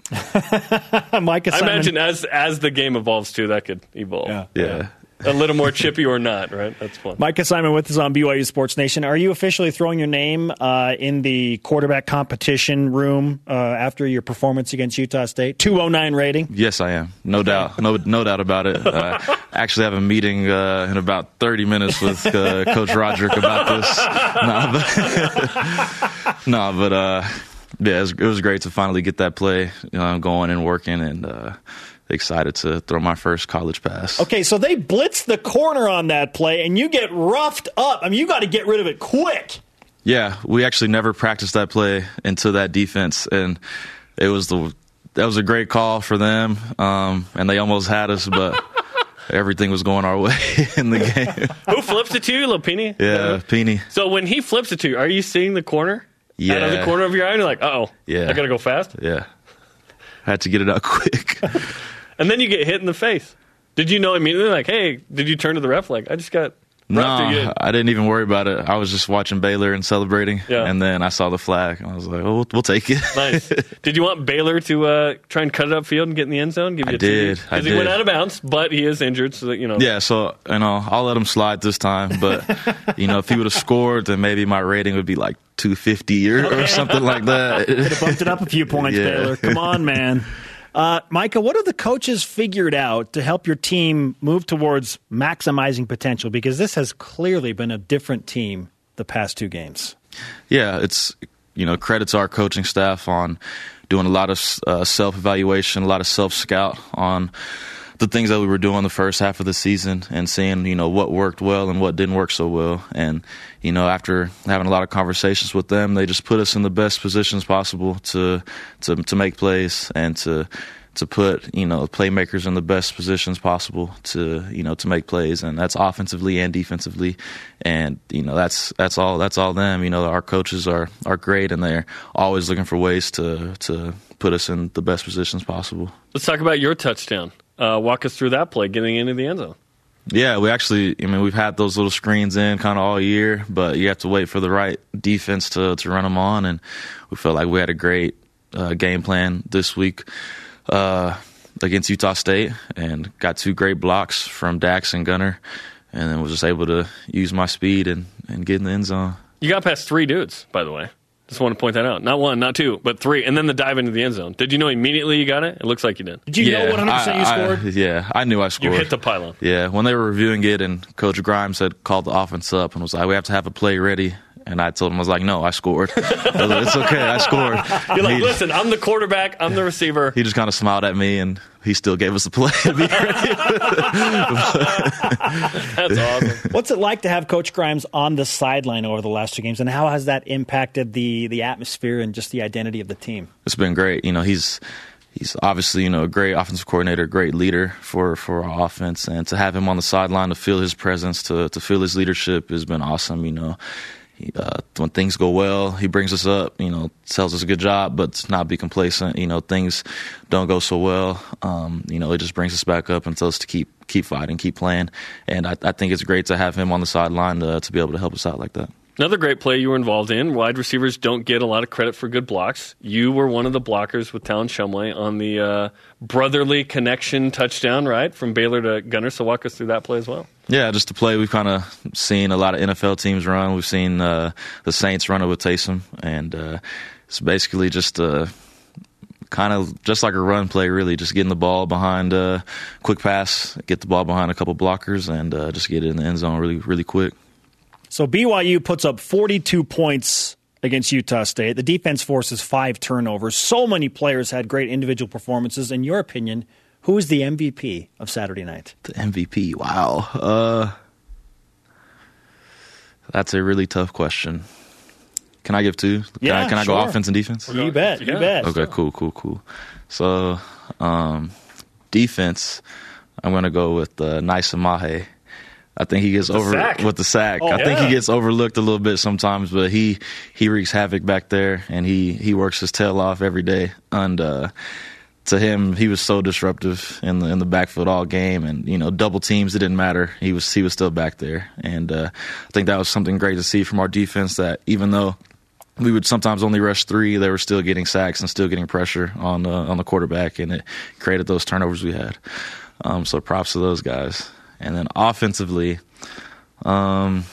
[LAUGHS] Mike, I imagine as as the game evolves too, that could evolve. Yeah. yeah a little more chippy or not, right? That's fun. Micah Simon with us on BYU Sports Nation. Are you officially throwing your name uh, in the quarterback competition room uh, after your performance against Utah State? 209 rating? Yes, I am. No doubt. No, no doubt about it. Uh, actually have a meeting uh, in about 30 minutes with uh, Coach Roderick about this. no, but, [LAUGHS] no, but uh, yeah, it was, it was, great to finally get that play you know, going and working and excited to throw my first college pass. Okay, so they blitz the corner on that play, and you get roughed up. I mean, you got to get rid of it quick. Yeah, we actually never practiced that play into that defense, and it was the that was a great call for them, um, and they almost had us, but. [LAUGHS] everything was going our way [LAUGHS] in the game. [LAUGHS] Who flips it to you, Lopini? Yeah, Peeny. So when he flips it to you, are you seeing the corner? Yeah. Out of the corner of your eye, and you're like, oh, yeah, I gotta go fast. Yeah, I had to get it out [LAUGHS] quick and then you get hit in the face. Did you know immediately? Like, hey, did you turn to the ref? Like, I just got. No, I didn't even worry about it. I was just watching Baylor and celebrating, yeah. and then I saw the flag, and I was like, "Oh, we'll, we'll take it." nice. [LAUGHS] Did you want Baylor to uh, try and cut it upfield and get in the end zone? Give you I did. Because he went out of bounds, but he is injured, so that you know. Yeah, so you know, I'll let him slide this time. But [LAUGHS] you know, if he would have scored, then maybe my rating would be like 250 or, okay. or something like that. Could have bumped it up a few points, [LAUGHS] yeah. Baylor. Come on, man. Uh, Micah, what have the coaches figured out to help your team move towards maximizing potential? Because this has clearly been a different team the past two games. Yeah, it's you know credits our coaching staff on doing a lot of uh, self evaluation, a lot of self scout on the things that we were doing the first half of the season and seeing you know what worked well and what didn't work so well and you know after having a lot of conversations with them they just put us in the best positions possible to to to make plays and to to put you know playmakers in the best positions possible to you know to make plays. And that's offensively and defensively. And you know that's that's all that's all them. You know our coaches are are great and they're always looking for ways to to put us in the best positions possible. Let's talk about your touchdown. Uh, walk us through that play, getting into the end zone. Yeah, we actually, I mean, we've had those little screens in kind of all year, but you have to wait for the right defense to, to run them on. And we felt like we had a great uh, game plan this week uh, against Utah State and got two great blocks from Dax and Gunnar. And then was just able to use my speed and, and get in the end zone. You got past three dudes, by the way. Just want to point that out. Not one, not two, but three. And then the dive into the end zone. Did you know immediately you got it? It looks like you did. Did you yeah, know 100% I, you scored? I, yeah, I knew I scored. You hit the pylon. Yeah, when they were reviewing it and Coach Grimes had called the offense up and was like, we have to have a play ready. And I told him, I was like, no, I scored. [LAUGHS] I like, it's okay, I scored. You're like, listen, I'm the quarterback, I'm the receiver. He just kind of smiled at me and he still gave us the play. [LAUGHS] That's awesome. What's it like to have Coach Grimes on the sideline over the last two games, and how has that impacted the, the atmosphere and just the identity of the team? It's been great. You know, he's he's obviously you know a great offensive coordinator, great leader for for our offense, and to have him on the sideline to feel his presence, to to feel his leadership has been awesome. You know, he, uh, when things go well, he brings us up. You know, tells us a good job, but not be complacent. You know, things don't go so well. Um, you know, it just brings us back up and tells us to keep keep fighting, keep playing. And I, I think it's great to have him on the sideline to, to be able to help us out like that. Another great play you were involved in. Wide receivers don't get a lot of credit for good blocks. You were one of the blockers with Talon Shumway on the uh, brotherly connection touchdown, right, from Baylor to Gunnar. So walk us through that play as well. Yeah, just to play we've kind of seen a lot of NFL teams run. We've seen uh, the Saints run it with Taysom, and uh, it's basically just uh, kind of just like a run play, really. Just getting the ball behind a uh, quick pass, get the ball behind a couple blockers, and uh, just get it in the end zone really, really quick. So BYU puts up 42 points against Utah State. The defense forces five turnovers. So many players had great individual performances. In your opinion, who is the MVP of Saturday night? The MVP. Wow. Uh, that's a really tough question. Can I give two? Can Yeah, I, can I sure. go offense and defense? You bet. You Yeah. bet. Okay, cool, cool, cool. So, um, defense, I'm going to go with uh, Nice Mahe. I think he gets the over sack. with the sack. Oh, I think he gets overlooked a little bit sometimes, but he he wreaks havoc back there, and he he works his tail off every day. And uh, to him, he was so disruptive in the in the backfield all game, and you know double teams it didn't matter. He was he was still back there, and uh, I think that was something great to see from our defense. That even though we would sometimes only rush three. They were still getting sacks and still getting pressure on uh, on the quarterback, and it created those turnovers we had. Um, so props to those guys. And then offensively, um,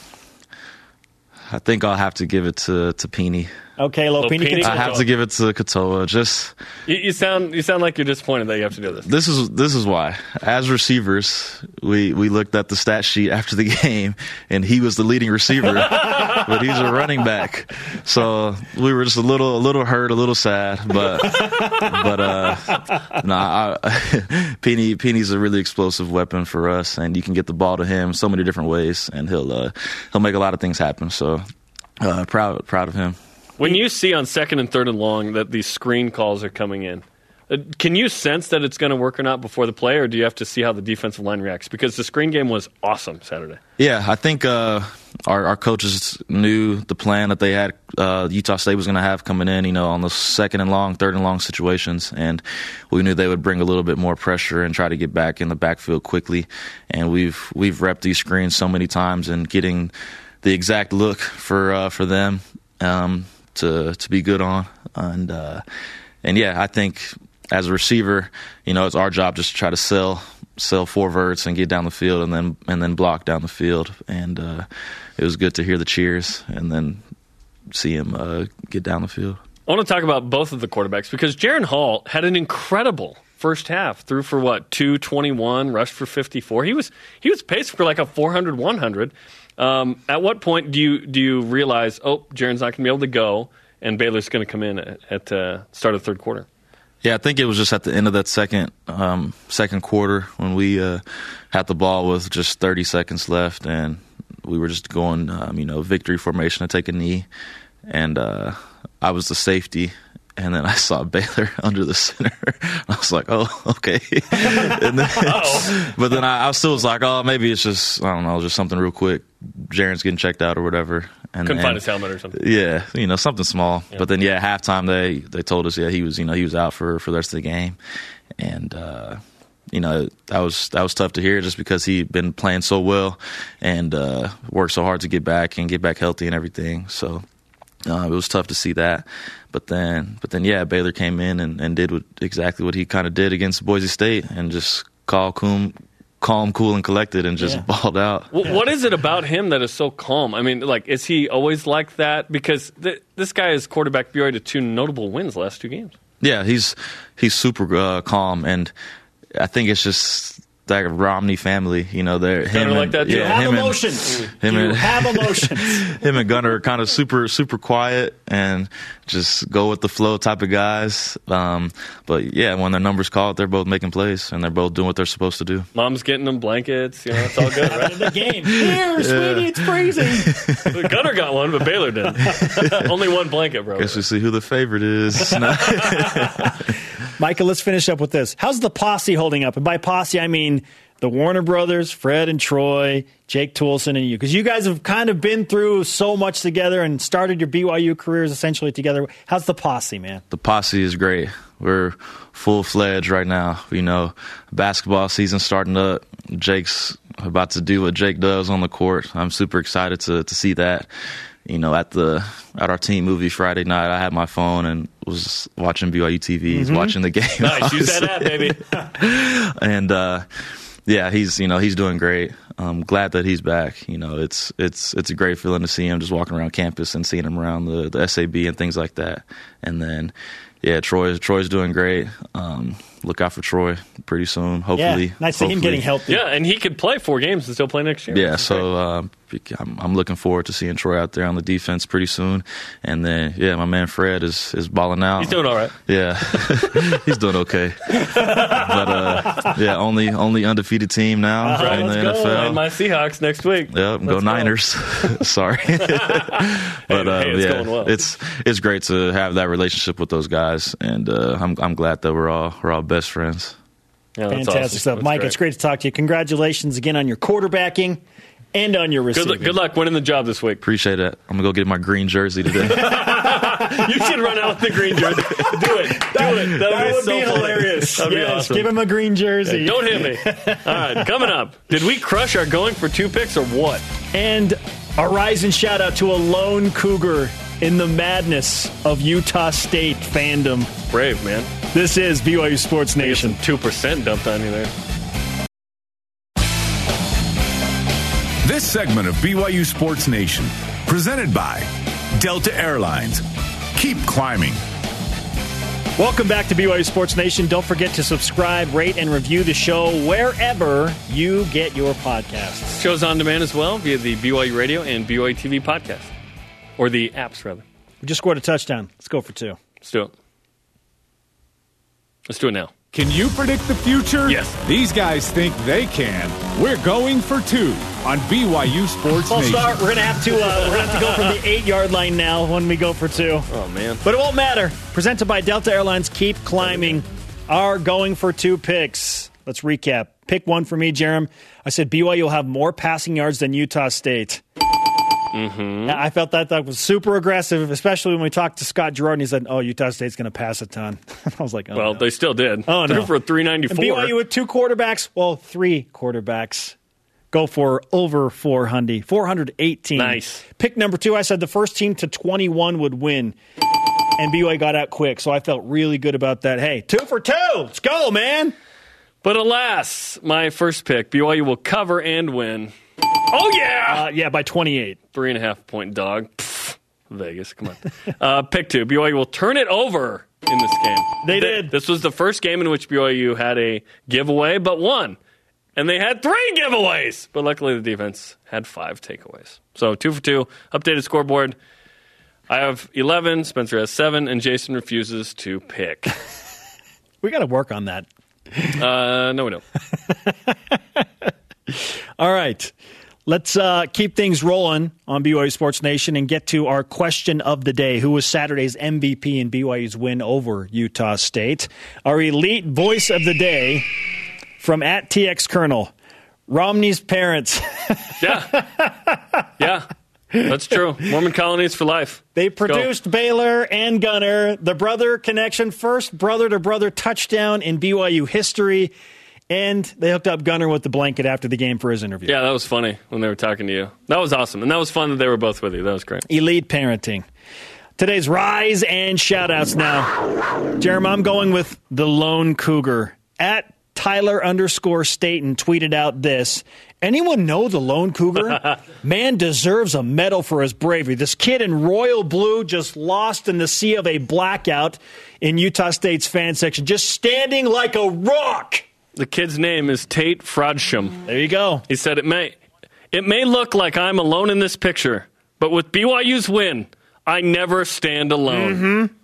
I think I'll have to give it to to Peeny. Okay, Lopini. Lopini. I have to give it to Katoa. Just You, you sound you sound like you're disappointed that you have to do this. this is this is why. As receivers, we we looked at the stat sheet after the [LAUGHS] game, and he was the leading receiver, [LAUGHS] but he's a running back. So we were just a little a little hurt, a little sad, but but uh, nah, I, [LAUGHS] Penny Penny's a really explosive weapon for us, and you can get the ball to him so many different ways, and he'll uh, he'll make a lot of things happen. So uh, proud proud of him. When you see on second and third and long that these screen calls are coming in, uh, can you sense that it's going to work or not before the play, or do you have to see how the defensive line reacts? Because the screen game was awesome Saturday. Yeah, I think uh, our our coaches knew the plan that they had. Uh, Utah State was going to have coming in, you know, on the second and long, third and long situations, and we knew they would bring a little bit more pressure and try to get back in the backfield quickly. And we've we've repped these screens so many times and getting the exact look for uh, for them um, to to be good on, and uh, and yeah, I think as a receiver, you know, it's our job just to try to sell sell four verts and get down the field and then and then block down the field. And uh, it was good to hear the cheers and then see him uh, get down the field. I want to talk about both of the quarterbacks because Jaren Hall had an incredible first half. Threw for what two twenty one, rushed for fifty four. He was he was paced for like a 400, 100. Um, at what point do you do you realize oh Jaren's not going to be able to go and Baylor's going to come in at, at uh, start of the third quarter? Yeah, I think it was just at the end of that second um, second quarter when we uh, had the ball with just 30 seconds left, and we were just going, um, you know, victory formation to take a knee, and uh, I was the safety. And then I saw Baylor [LAUGHS] under the center. [LAUGHS] I was like, "Oh, [LAUGHS] okay." and then, but then I, I still was like, "Oh, maybe it's just I don't know, just something real quick. Jaren's getting checked out or whatever." And Couldn't then- find his helmet or something. yeah, you know, something small. But then, yeah, halftime they they told us, yeah, he was, you know, he was out for for the rest of the game, and uh, you know that was that was tough to hear just because he'd been playing so well and uh, worked so hard to get back and get back healthy and everything. So uh, it was tough to see that. But then, but then, yeah, Baylor came in and, and did what, exactly what he kind of did against Boise State and just calm, cool, calm, cool, and collected, and just Yeah. balled out. Wh- What is it about him that is so calm? I mean, like, is he always like that? Because th- this guy is quarterback BYU to two notable wins last two games. Yeah, he's he's super uh, calm, and I think it's just that Romney family. You know, they're him Kinda like and, that, too? yeah, have him emotions. And, him you and have [LAUGHS] emotions. him and Gunnar are kind of super super quiet and just go with the flow type of guys. Um, but yeah, when their numbers called, they're both making plays and they're both doing what they're supposed to do. Mom's getting them blankets. You know, it's all good, [LAUGHS] right? The game. Here, sweetie, it's freezing. [LAUGHS] Gunnar got one, but Baylor didn't. Only one blanket, bro. Guess we see who the favorite is. Michael, let's finish up with this. How's the posse holding up? And by posse, I mean the Warner brothers, Fred and Troy, Jake Toolson, and you. Because you guys have kind of been through so much together and started your BYU careers essentially together. How's the posse, man? The posse is great. We're full fledged right now. You know, basketball season starting up. Jake's about to do what Jake does on the court. I'm super excited to to see that. You know, at the at our team movie Friday night, I had my phone and was watching BYU TV, Mm-hmm. watching the game. [LAUGHS] Nice, use that app, baby. [LAUGHS] and uh, yeah, he's you know he's doing great. I'm glad that he's back. You know, it's it's it's a great feeling to see him just walking around campus and seeing him around the, the SAB and things like that. And then yeah, Troy Troy's doing great. Um, look out for Troy pretty soon. Hopefully, yeah, nice to see him getting healthy. Yeah, and he could play four games and still play next year. Yeah, so um, I'm, I'm looking forward to seeing Troy out there on the defense pretty soon. And then, yeah, my man Fred is is balling out. He's doing all right. Yeah, [LAUGHS] he's doing okay. but uh, yeah, only only undefeated team now All right, in the let's go. NFL. And my Seahawks next week. Yep, go Let's go. Niners. [LAUGHS] Sorry, [LAUGHS] but uh, hey, it's yeah, going well. it's it's great to have that relationship with those guys, and uh, I'm I'm glad that we're all we're all best friends. Yeah, Fantastic awesome. stuff. That's Mike, it's great to talk to you. Congratulations again on your quarterbacking and on your Good, receiving. luck- good luck winning the job this week. Appreciate it. I'm gonna go get my green jersey today. [LAUGHS] You should run out with the green jersey. Do it. Do it. That'd That be would so be funny. hilarious. That'd be awesome. give him a green jersey. Don't hit me. [LAUGHS] All right, coming up. Did we crush our going for two picks or what? And a rising shout out to a lone cougar in the madness of Utah State fandom. Brave, man. This is BYU Sports Nation. 2% dumped on you there. This segment of BYU Sports Nation, presented by Delta Airlines. Keep climbing. Welcome back to BYU Sports Nation. Don't forget to subscribe, rate, and review the show wherever you get your podcasts. Shows on demand as well via the BYU Radio and BYU TV podcast. Or the apps, rather. We just scored a touchdown. Let's go for two. Let's do it. Let's do it now. Can you predict the future? Yes. These guys think they can. We're going for two on BYU Sports False Nation. start. We're gonna have to. Uh, we're gonna have to go from the eight yard line now when we go for two. Oh, man. But it won't matter. Presented by Delta Airlines. Keep climbing. Our going for two picks. Let's recap. Pick one for me, Jarom. I said BYU will have more passing yards than Utah State. Mm-hmm. I felt that that was super aggressive, especially when we talked to Scott Gerard and he said, "Oh, Utah State's going to pass a ton." [LAUGHS] I was like, "Oh, Well, no. they still did. Oh, Threw no. for a And 394. BYU with two quarterbacks, well, three quarterbacks. Go for over 400, 418. Nice. Pick number two, I said the first team to 21 would win. And BYU got out quick, so I felt really good about that. Hey, two for two. Let's go, man. But alas, my first pick, BYU will cover and win. Oh, yeah! Uh, yeah, by 28. Three and a half point dog. Pfft, Vegas, come on. uh, pick two. BYU will turn it over in this game. They Th- did. This was the first game in which BYU had a giveaway, but won. And they had three giveaways. But luckily, the defense had five takeaways. So two for two. Updated scoreboard. I have 11. Spencer has seven. And Jason refuses to pick. [LAUGHS] We got to work on that. Uh, no, we don't. [LAUGHS] All right. Let's uh, keep things rolling on BYU Sports Nation and get to our question of the day. Who was Saturday's MVP in BYU's win over Utah State? Our elite voice of the day from at TX Colonel, Romney's parents. Yeah. [LAUGHS] Yeah. That's true. Mormon colonies for life. They produced Baylor and Gunnar, the brother connection, first brother to brother touchdown in BYU history. And they hooked up Gunnar with the blanket after the game for his interview. Yeah, that was funny when they were talking to you. That was awesome. And that was fun that they were both with you. That was great. Elite parenting. Today's rise and shout outs now. Jeremy, I'm going with the lone cougar. At Tyler underscore Staten tweeted out this. Anyone know the lone cougar? [LAUGHS] Man deserves a medal for his bravery. This kid in royal blue just lost in the sea of a blackout in Utah State's fan section, just standing like a rock. The kid's name is Tate Frodsham. There you go. He said it may it may look like I'm alone in this picture, but with BYU's win, I never stand alone. Mm-hmm.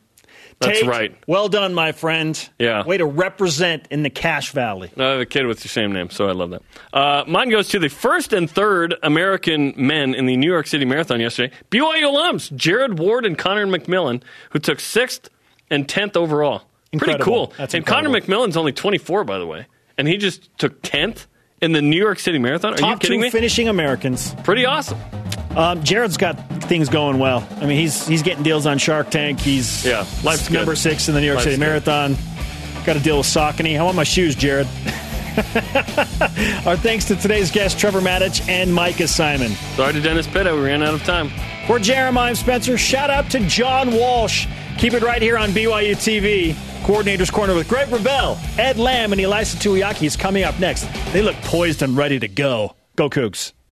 That's Tate, right. Well done, my friend. Yeah. Way to represent in the Cache Valley. I have a kid with the same name, so I love that. Uh, mine goes to the first and third American men in the New York City Marathon yesterday. BYU alums, Jared Ward and Conner McMillan, who took sixth and tenth overall. Incredible. Pretty cool. That's and Connor. McMillan's only 24, by the way, and he just took 10th in the New York City Marathon. Are Top you kidding two me? finishing Americans. Pretty awesome. Um, Jared's got things going well. I mean, he's he's getting deals on Shark Tank. He's Yeah, life's number good. six in the New York Life's City good. Marathon. Got to deal with Saucony. How about my shoes, Jared. [LAUGHS] Our thanks to today's guests, Trevor Matich and Micah Simon. Sorry to Dennis Pitta. We ran out of time. For Jeremiah Spencer, shout out to John Walsh. Keep it right here on BYU TV. Coordinator's Corner with Greg Wrubell, Ed Lamb, and Ilaisa Tuiaki is coming up next. They look poised and ready to go. Go Cougs.